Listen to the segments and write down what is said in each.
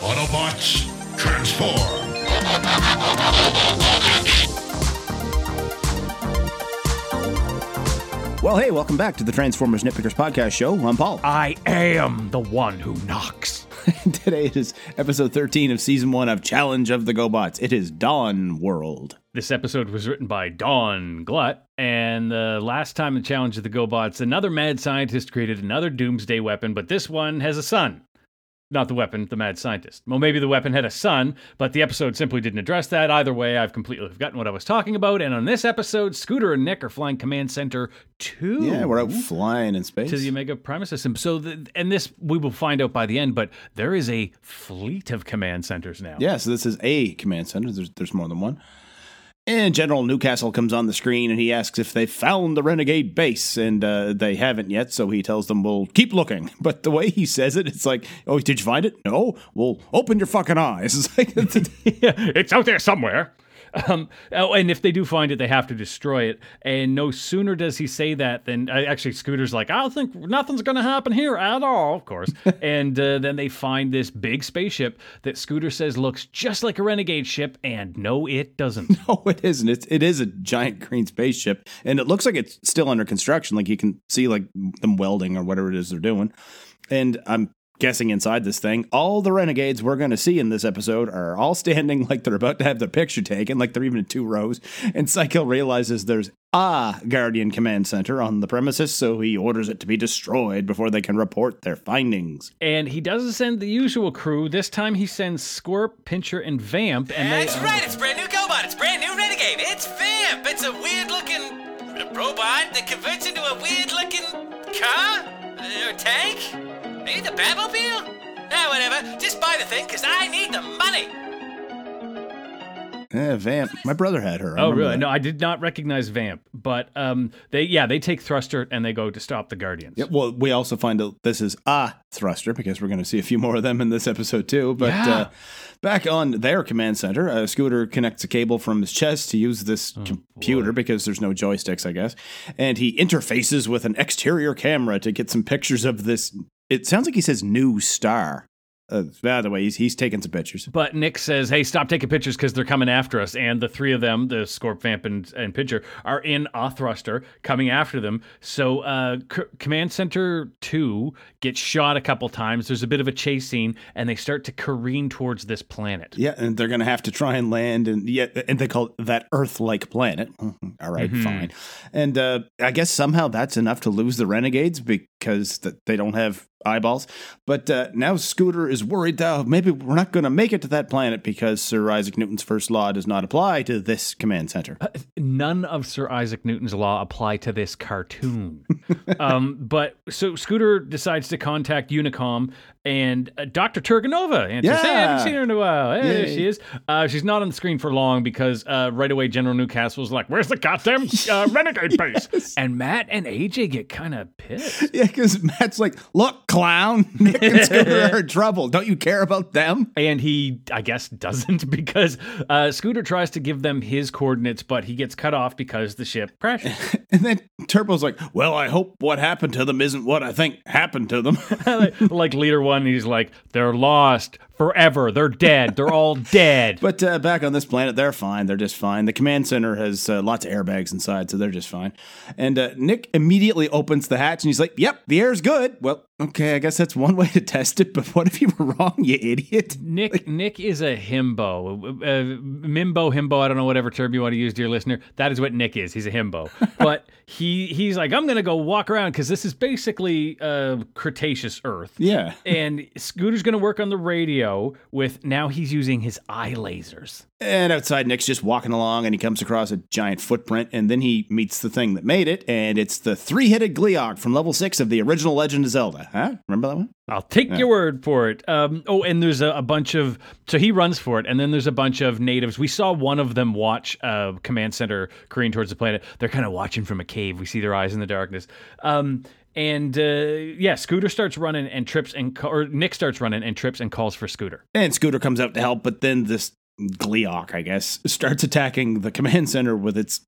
Autobots, transform! Well, hey, welcome back to the Transformers Nitpickers Podcast Show. I'm Paul. I am the one who knocks. Today is episode 13 of season one of Challenge of the GoBots. It is Dawn World. This episode was written by Don Glut, and the last time the Challenge of the GoBots, another mad scientist created another doomsday weapon, but this one has a son. Not the weapon, the mad scientist. Well, maybe the weapon had a son, but the episode simply didn't address that. Either way, I've completely forgotten what I was talking about. And on this episode, Scooter and Nick are flying Command Center 2. Yeah, we're out flying in space. to the Omega Prime system. So, the, and this we will find out by the end, but there is a fleet of command centers now. Yeah, so this is a command center. There's, there's more than one. And General Newcastle comes on the screen and he asks if they found the Renegade base, and uh, they haven't yet. So he tells them, "We'll keep looking." But the way he says it, it's like, "Oh, did you find it? No. Well, open your fucking eyes." It's like, it's out there somewhere. Um, oh, and if they do find it, they have to destroy it. And no sooner does he say that than uh, actually Scooter's like, I don't think nothing's going to happen here at all, of course. and uh, then they find this big spaceship that Scooter says looks just like a renegade ship, and no, it doesn't. no, it isn't. It's it is a giant green spaceship, and it looks like it's still under construction. Like you can see like them welding or whatever it is they're doing. And I'm guessing inside this thing, all the renegades we're going to see in this episode are all standing like they're about to have their picture taken, like they're even in two rows. And Cy-Kill realizes there's a Guardian Command Center on the premises, so he orders it to be destroyed before they can report their findings. And he doesn't send the usual crew. This time he sends Scorp, Pincher, and Vamp. And they, That's right, it's brand new Gobot, it's brand new Renegade, it's Vamp! It's a weird looking robot that converts into a weird looking car? Or tank? Maybe the Batmobile? Ah, whatever, just buy the thing, cause I need the money! Eh, Vamp. My brother had her. I Oh, really? that. No, I did not recognize Vamp, but um, they yeah they take Thruster and they go to stop the Guardians. Yeah, well, we also find out this is a thruster because we're going to see a few more of them in this episode too. But Yeah. uh, back on their command center, uh, Scooter connects a cable from his chest to use this computer because there's no joysticks, I guess, and he interfaces with an exterior camera to get some pictures of this. It sounds like he says new star. Uh, by the way, he's, he's taking some pictures. But Nick says, "Hey, stop taking pictures because they're coming after us." And the three of them, the Scorp, Vamp, and, and Pincher, are in a thruster coming after them. So, uh, C- Command Center Two gets shot a couple times. There's a bit of a chase scene, and they start to careen towards this planet. Yeah, and they're going to have to try and land, and yeah, and they call it that Earth-like planet. Mhm. All right, fine. And uh, I guess somehow that's enough to lose the renegades because th- they don't have eyeballs. But uh, now Scooter is worried that maybe we're not going to make it to that planet because Sir Isaac Newton's first law does not apply to this command center. none of Sir Isaac Newton's law apply to this cartoon. um, but so Scooter decides to contact Unicom and uh, Dr. Turganova answers. Hey, I Yeah. haven't seen her in a while. Hey, there she is. Uh, she's not on the screen for long because uh, right away General Newcastle's like, "Where's the goddamn uh, renegade base?" And Matt and AJ get kind of pissed. Yeah, because Matt's like, look, clown, Nick and Scooter are in trouble. Don't you care about them? And he, I guess, doesn't because uh, Scooter tries to give them his coordinates, but he gets cut off because the ship crashes. And then Turbo's like, well, I hope what happened to them isn't what I think happened to them. like leader one, he's like, they're lost forever. They're dead. They're all dead. But uh, back on this planet, they're fine. They're just fine. The command center has uh, lots of airbags inside, so they're just fine. And uh, Nick immediately opens the hatch and he's like, Yep, the air's good. Well, okay, I guess that's one way to test it, but what if you were wrong, you idiot? Nick Nick is a himbo, uh, mimbo, himbo. I don't know whatever term you want to use, dear listener. That is what Nick is. He's a himbo. but he he's like, I'm gonna go walk around because this is basically uh, Cretaceous Earth. Yeah. And Scooter's gonna work on the radio with now he's using his eye lasers. And outside, Nick's just walking along and he comes across a giant footprint, and then he meets the thing that made it, and it's the three headed Gleeok from level six of the original Legend of Zelda. Huh? Remember that one? I'll take your word for it. Um, oh, and there's a, a bunch of so he runs for it, and then there's a bunch of natives. We saw one of them watch uh, command center careen towards the planet. They're kind of watching from a cave. We see their eyes in the darkness. Um, and uh, yeah, Scooter starts running and trips, and or Nick starts running and trips and calls for Scooter. And Scooter comes out to help, but then this Gleeok, I guess, starts attacking the command center with its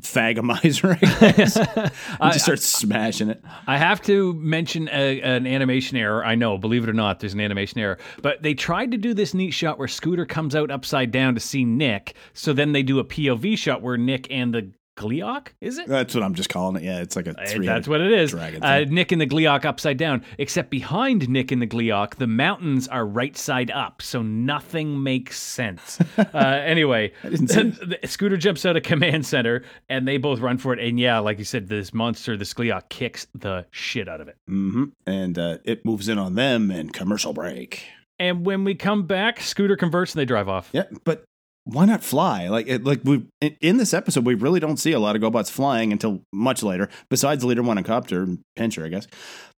thagomizer. I guess. I- just starts smashing it. I have to mention a, an animation error. I know, believe it or not, there's an animation error. But they tried to do this neat shot where Scooter comes out upside down to see Nick. So then they do a POV shot where Nick and the Gleeok, is it? That's what I'm just calling it. Yeah, it's like a Uh, three. That's what it is. Uh. Nick and the Gleeok upside down, except behind Nick and the Gleeok, the mountains are right side up, so nothing makes sense. uh, anyway, Scooter jumps out of command center, and they both run for it. And yeah, like you said, this monster, this Gleeok, kicks the shit out of it. hmm And uh, it moves in on them and commercial break. And when we come back, Scooter converts and they drive off. Yeah, but why not fly? Like, it, like we in, this episode, we really don't see a lot of GoBots flying until much later. Besides Leader One and Cop-Tur and Pincher, I guess.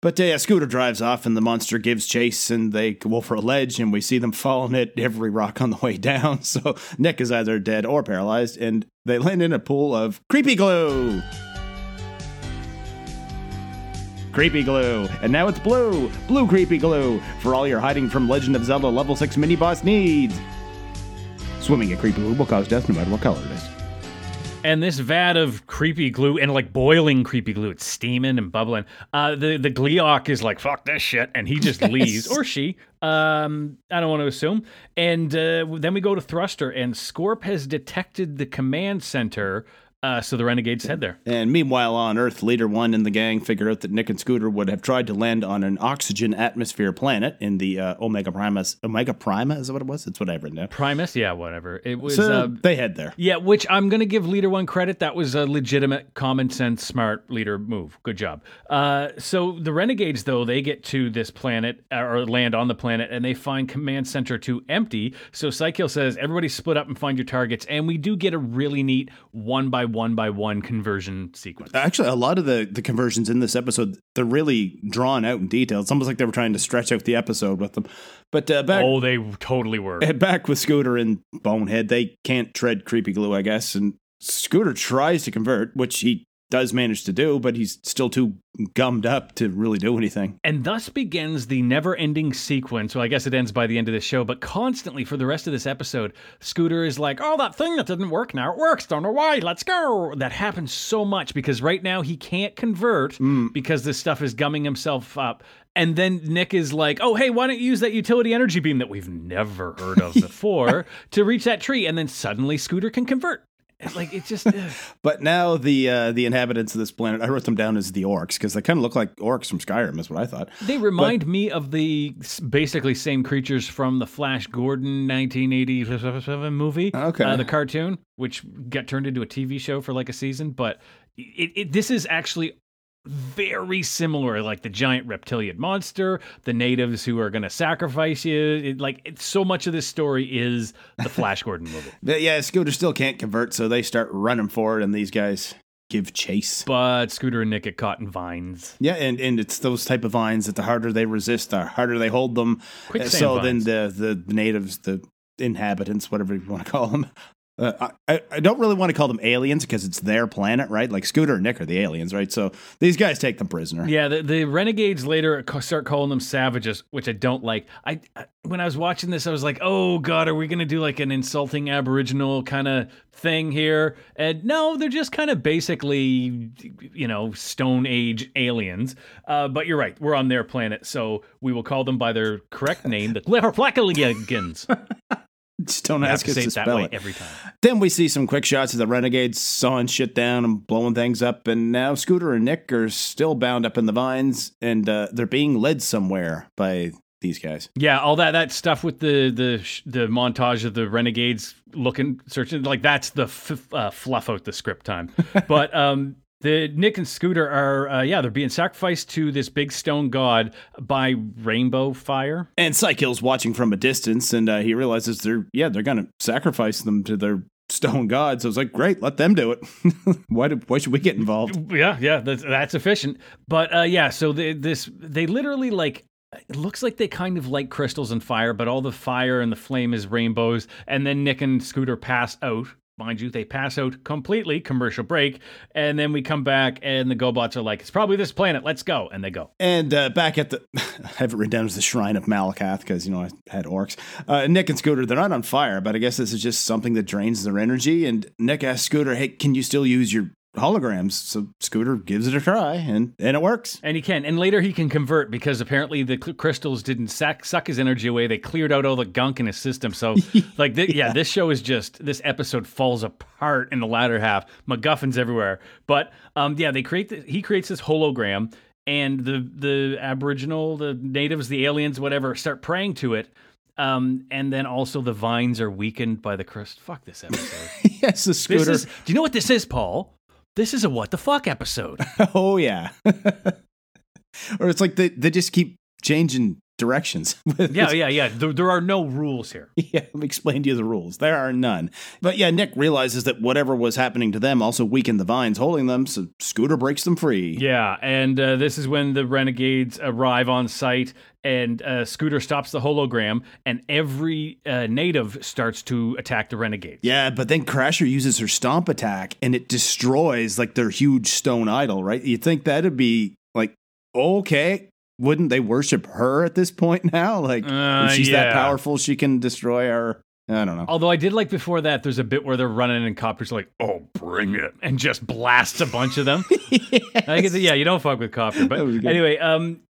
But uh, yeah, Scooter drives off, and the monster gives chase, and they go for a ledge, and we see them falling at every rock on the way down. So Nick is either dead or paralyzed, and they land in a pool of creepy glue. Creepy glue. And now it's blue. Blue creepy glue for all your hiding from Legend of Zelda level 6 mini boss needs. Swimming in creepy glue will cause death no matter what color it is. And this vat of creepy glue and like boiling creepy glue, it's steaming and bubbling. Uh, the the Gleeok is like fuck this shit, and he just leaves or she. Um, I don't want to assume. And uh, then we go to Thruster, and Scorp has detected the command center. Uh, so the renegades head there. And meanwhile, on Earth, Leader 1 and the gang figure out that Nick and Scooter would have tried to land on an oxygen atmosphere planet in the uh, Omega Primus. Omega Prima, is that what it was? It's what I've written down. Primus, yeah, whatever. It was. So uh, they head there. Yeah, which I'm going to give Leader One credit. That was a legitimate, common sense, smart leader move. Good job. Uh, so the Renegades, though, they get to this planet uh, or land on the planet and they find Command Center 2 empty. So Cy-Kill says, everybody split up and find your targets. And we do get a really neat one by one by one conversion sequence. Actually, a lot of the, the conversions in this episode, they're really drawn out in detail. It's almost like they were trying to stretch out the episode with them. But uh, back Oh, they totally were. back with Scooter and Bonehead, they can't tread creepy glue, I guess. And Scooter tries to convert, which he does manage to do, but he's still too gummed up to really do anything. And thus begins the never ending sequence. Well, I guess it ends by the end of the show, but constantly for the rest of this episode, Scooter is like, oh, that thing that didn't work, now it works. Don't know why. Let's go. That happens so much because right now he can't convert mm. because this stuff is gumming himself up. And then Nick is like, oh, hey, why don't you use that utility energy beam that we've never heard of before to reach that tree? And then suddenly Scooter can convert. It's like, it just. But now the uh, the inhabitants of this planet, I wrote them down as the orcs because they kind of look like orcs from Skyrim, is what I thought. They remind me of the basically same creatures from the Flash Gordon 1987 movie, Okay. uh, the cartoon, which got turned into a TV show for like a season. But it, it, this is actually very similar, like the giant reptilian monster, the natives who are going to sacrifice you. It, like it's so much of this story is the Flash Gordon movie. Yeah, Scooter still can't convert, so they start running for it, and these guys give chase. But Scooter and Nick get caught in vines. Yeah, and, and it's those type of vines that the harder they resist, the harder they hold them. Quicksand uh, so vines. then the, the natives, the inhabitants, whatever you want to call them. Uh, I, I don't really want to call them aliens because it's their planet, right? Like Scooter and Nick are the aliens, right? So these guys take them prisoner. Yeah, the, the renegades later start calling them savages, which I don't like. I, I when I was watching this, I was like, "Oh God, are we gonna do like an insulting Aboriginal kind of thing here?" And no, they're just kind of basically, you know, Stone Age aliens. Uh, but you're right, we're on their planet, so we will call them by their correct name, the Glyphoplecalians. Just don't have ask to us to that spell way it. every time. Then we see some quick shots of the renegades sawing shit down and blowing things up, and now Scooter and Nick are still bound up in the vines, and uh, they're being led somewhere by these guys. Yeah, all that that stuff with the the the montage of the renegades looking searching like that's the f- uh, fluff out the script time. but um the Nick and Scooter are uh, yeah, they're being sacrificed to this big stone god by rainbow fire. And Cy-Kill's watching from a distance, and uh, he realizes they're yeah they're gonna sacrifice them to their stone god. So it's like great, let them do it. why do, why should we get involved? Yeah, yeah, that's that's efficient. But uh yeah, so they, this they literally like it looks like they kind of light crystals and fire, but all the fire and the flame is rainbows, and then Nick and Scooter pass out Mind you, they pass out completely, commercial break, and then we come back and the GoBots are like, it's probably this planet, let's go. And they go. And uh, back at the, I have it as the Shrine of Malakath because, you know, I had orcs. Uh, Nick and Scooter, they're not on fire, but I guess this is just something that drains their energy. And Nick asks Scooter, hey, can you still use your holograms? So Scooter gives it a try and, and it works. And he can. And later he can convert because apparently the cl- crystals didn't sack, suck his energy away. They cleared out all the gunk in his system. So, like, th- yeah. this show is just, this episode falls apart in the latter half. MacGuffins everywhere. But, um, yeah, they create, the, he creates this hologram and the, the Aboriginal, the natives, the aliens, whatever, start praying to it. Um, and then also the vines are weakened by the crystal. Fuck this episode. yes, the Scooter. Is, do you know what this is, Paul? This is a what the fuck episode. oh, yeah. or it's like they, they just keep changing directions. yeah, yeah, yeah. There, there, are no rules here. Yeah, let me explain to you the rules. There are none. But yeah, Nick realizes that whatever was happening to them also weakened the vines holding them, so Scooter breaks them free. Yeah, and uh, this is when the renegades arrive on site. And uh, Scooter stops the hologram, and every uh, native starts to attack the renegades. Yeah, but then Crasher uses her stomp attack, and it destroys like their huge stone idol. Right? You'd think that'd be like okay, wouldn't they worship her at this point now? Like, uh, if she's yeah. that powerful, she can destroy our. I don't know. Although I did like before that, there's a bit where they're running and Copper's like, "Oh, bring it," and just blasts a bunch of them. yes. I guess, yeah, you don't fuck with Copper, but anyway, um,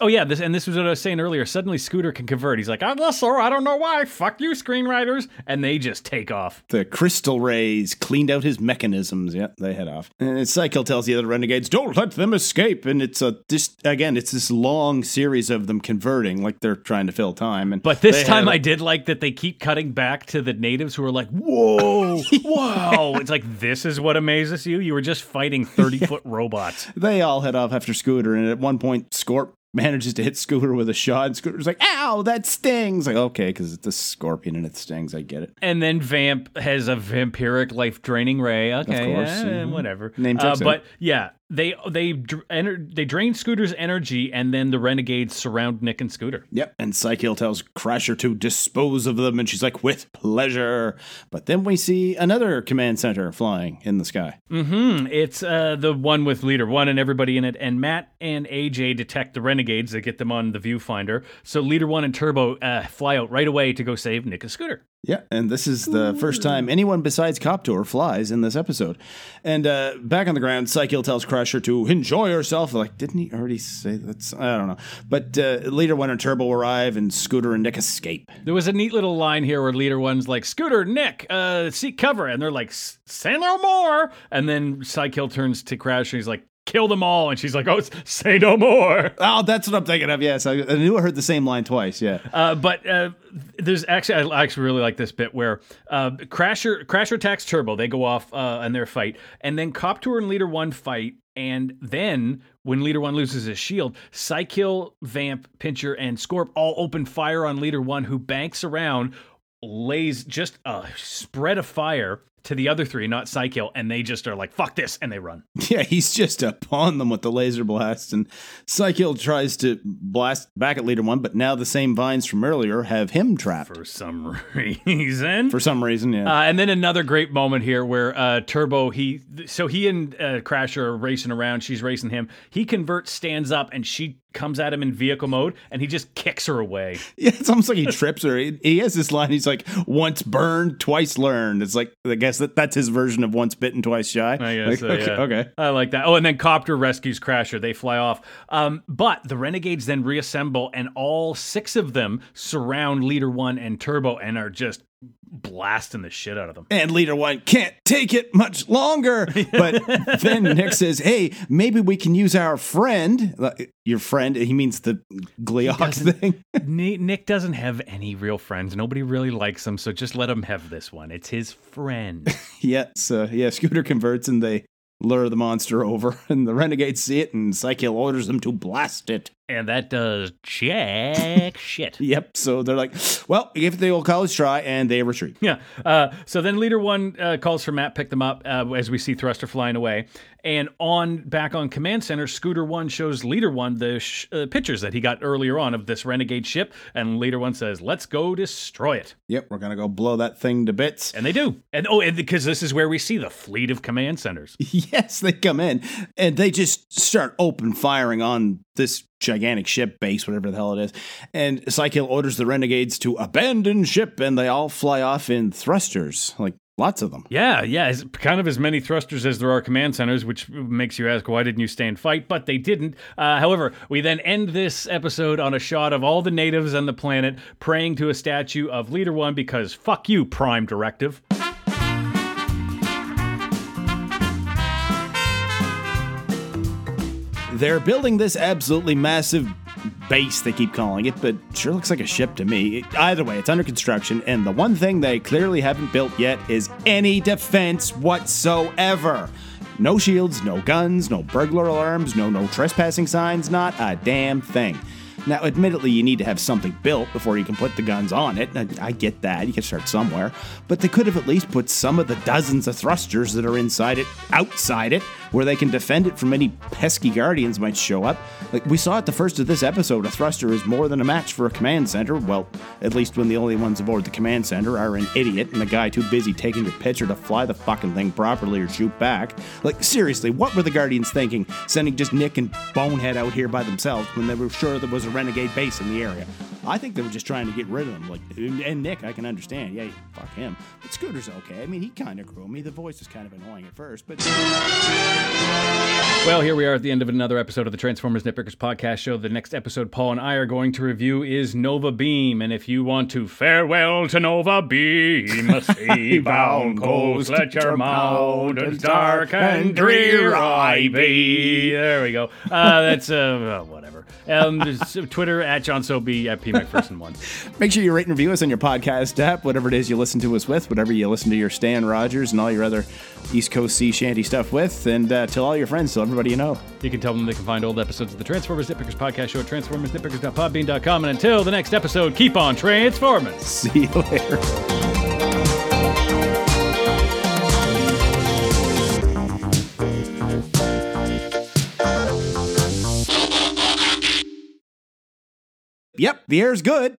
oh yeah, this and this was what I was saying earlier. Suddenly, Scooter can convert. He's like, "I'm. I don't know why. Fuck you, screenwriters," and they just take off. The crystal rays cleaned out his mechanisms. Yeah, they head off. And Cy-Kill tells the other renegades, "Don't let them escape." And it's a just again, it's this long series of them converting, like they're trying to fill time. And but this time, I did like that they keep cutting back to the natives who are like, "Whoa, whoa!" it's like this is what amazes you. You were just fighting thirty foot robots. They all head off after Scooter, and at one point, Scorp manages to hit Scooter with a shot. And Scooter's like, ow, that stings. Like, okay, because it's a scorpion and it stings. I get it. And then Vamp has a vampiric life draining ray. Okay, of course. yeah, mm-hmm. whatever. Name uh, But yeah, they they they drain Scooter's energy, and then the renegades surround Nick and Scooter. Yep. And Cy-Kill tells Crasher to dispose of them, and she's like, with pleasure. But then we see another command center flying in the sky. Mm-hmm. It's uh, the one with Leader One and everybody in it, and Matt and AJ detect the renegades. They get them on the viewfinder. So Leader One and Turbo uh, fly out right away to go save Nick and Scooter. Yeah, and this is the first time anyone besides Cop-Tur flies in this episode. And uh, back on the ground, Cy-Kill tells Crasher to enjoy herself. Like, didn't he already say that? I don't know. But uh, Leader One and Turbo arrive, and Scooter and Nick escape. There was a neat little line here where Leader One's like, Scooter, Nick, uh, seek cover. And they're like, say no more. And then Cy-Kill turns to Crasher. And he's like, kill them all. And she's like, oh, say no more. Oh, that's what I'm thinking of. Yes, I, I knew I heard the same line twice. Yeah. Uh, but uh, there's actually, I actually really like this bit where uh, Crasher Crasher attacks Turbo. They go off uh, in their fight, and then Cop-Tur and Leader One fight. And then when Leader One loses his shield, Cy-Kill, Vamp, Pincher, and Scorp all open fire on Leader One, who banks around, lays just a spread of fire to the other three, not Cy-Kill, and they just are like, fuck this, and they run. Yeah, he's just upon them with the laser blast, and Cy-Kill tries to blast back at Leader One, but now the same vines from earlier have him trapped. For some reason. For some reason, yeah. Uh, and then another great moment here where uh, Turbo, he, so he and uh, Crasher are racing around, she's racing him. He converts, stands up, and she comes at him in vehicle mode and he just kicks her away. Yeah, it's almost like he trips her. He, he, has this line. He's like, "Once burned, twice learned." It's like I guess that that's his version of "once bitten, twice shy." I guess like, so, okay, yeah. okay. I like that. Oh, and then Cop-Tur rescues Crasher. They fly off. Um, but the Renegades then reassemble, and all six of them surround Leader One and Turbo and are just blasting the shit out of them. And Leader One can't take it much longer. But then Nick says, "Hey, maybe we can use our friend, uh, your friend. He means the Gleeok thing. Nick doesn't have any real friends. Nobody really likes him, so just let him have this one. It's his friend. yeah. So yeah, Scooter converts and they lure the monster over, and the renegades see it, and Cy-Kill orders them to blast it. And that does jack shit. Yep. So they're like, well, we gave it the old college try, and they retreat. Yeah. Uh, so then leader one uh, calls for Matt, pick them up uh, as we see Thruster flying away. And on back on command center, Scooter one shows leader one the sh- uh, pictures that he got earlier on of this renegade ship, and leader one says, "Let's go destroy it." Yep, we're gonna go blow that thing to bits. And they do. And oh, and because this is where we see the fleet of command centers. Yes, they come in and they just start open firing on this gigantic ship base, whatever the hell it is. And Cy-Kill orders the renegades to abandon ship, and they all fly off in thrusters, like lots of them. Yeah, yeah, kind of as many thrusters as there are command centers, which makes you ask, why didn't you stay and fight? But they didn't. Uh, however, we then end this episode on a shot of all the natives on the planet praying to a statue of Leader One because fuck you, Prime Directive. They're building this absolutely massive base, they keep calling it, but sure looks like a ship to me. Either way, it's under construction, and the one thing they clearly haven't built yet is any defense whatsoever. No shields, no guns, no burglar alarms, no no trespassing signs, not a damn thing. Now, admittedly, you need to have something built before you can put the guns on it. I, I get that. You can start somewhere. But they could have at least put some of the dozens of thrusters that are inside it outside it, where they can defend it from any pesky guardians might show up. Like we saw at the first of this episode, a thruster is more than a match for a command center. Well, at least when the only ones aboard the command center are an idiot and a guy too busy taking your picture to fly the fucking thing properly or shoot back. Like, seriously, what were the guardians thinking, sending just Nick and Bonehead out here by themselves when they were sure there was a renegade base in the area? I think they were just trying to get rid of them. Like, and Nick, I can understand. Yeah, fuck him. But Scooter's okay. I mean, he kind of grew me. The voice is kind of annoying at first, but. Well, here we are at the end of another episode of the Transformers Nitpickers podcast show. The next episode Paul and I are going to review is Nova Beam. And if you want to farewell to Nova Beam, a sea-bound coast, let your mountains dark and drear dreary be. There we go. Uh, that's, uh, whatever. Um, Twitter at John Sobe at P McPherson1. Make sure you rate and review us on your podcast app, whatever it is you listen to us with, whatever you listen to your Stan Rogers and all your other East Coast sea shanty stuff with, and uh, tell all your friends, tell everybody you know. You can tell them they can find old episodes of the Transformers Nitpickers podcast show at transformersnitpickers.podbean.com. And until the next episode, keep on transforming. See you later. Yep, the air's good.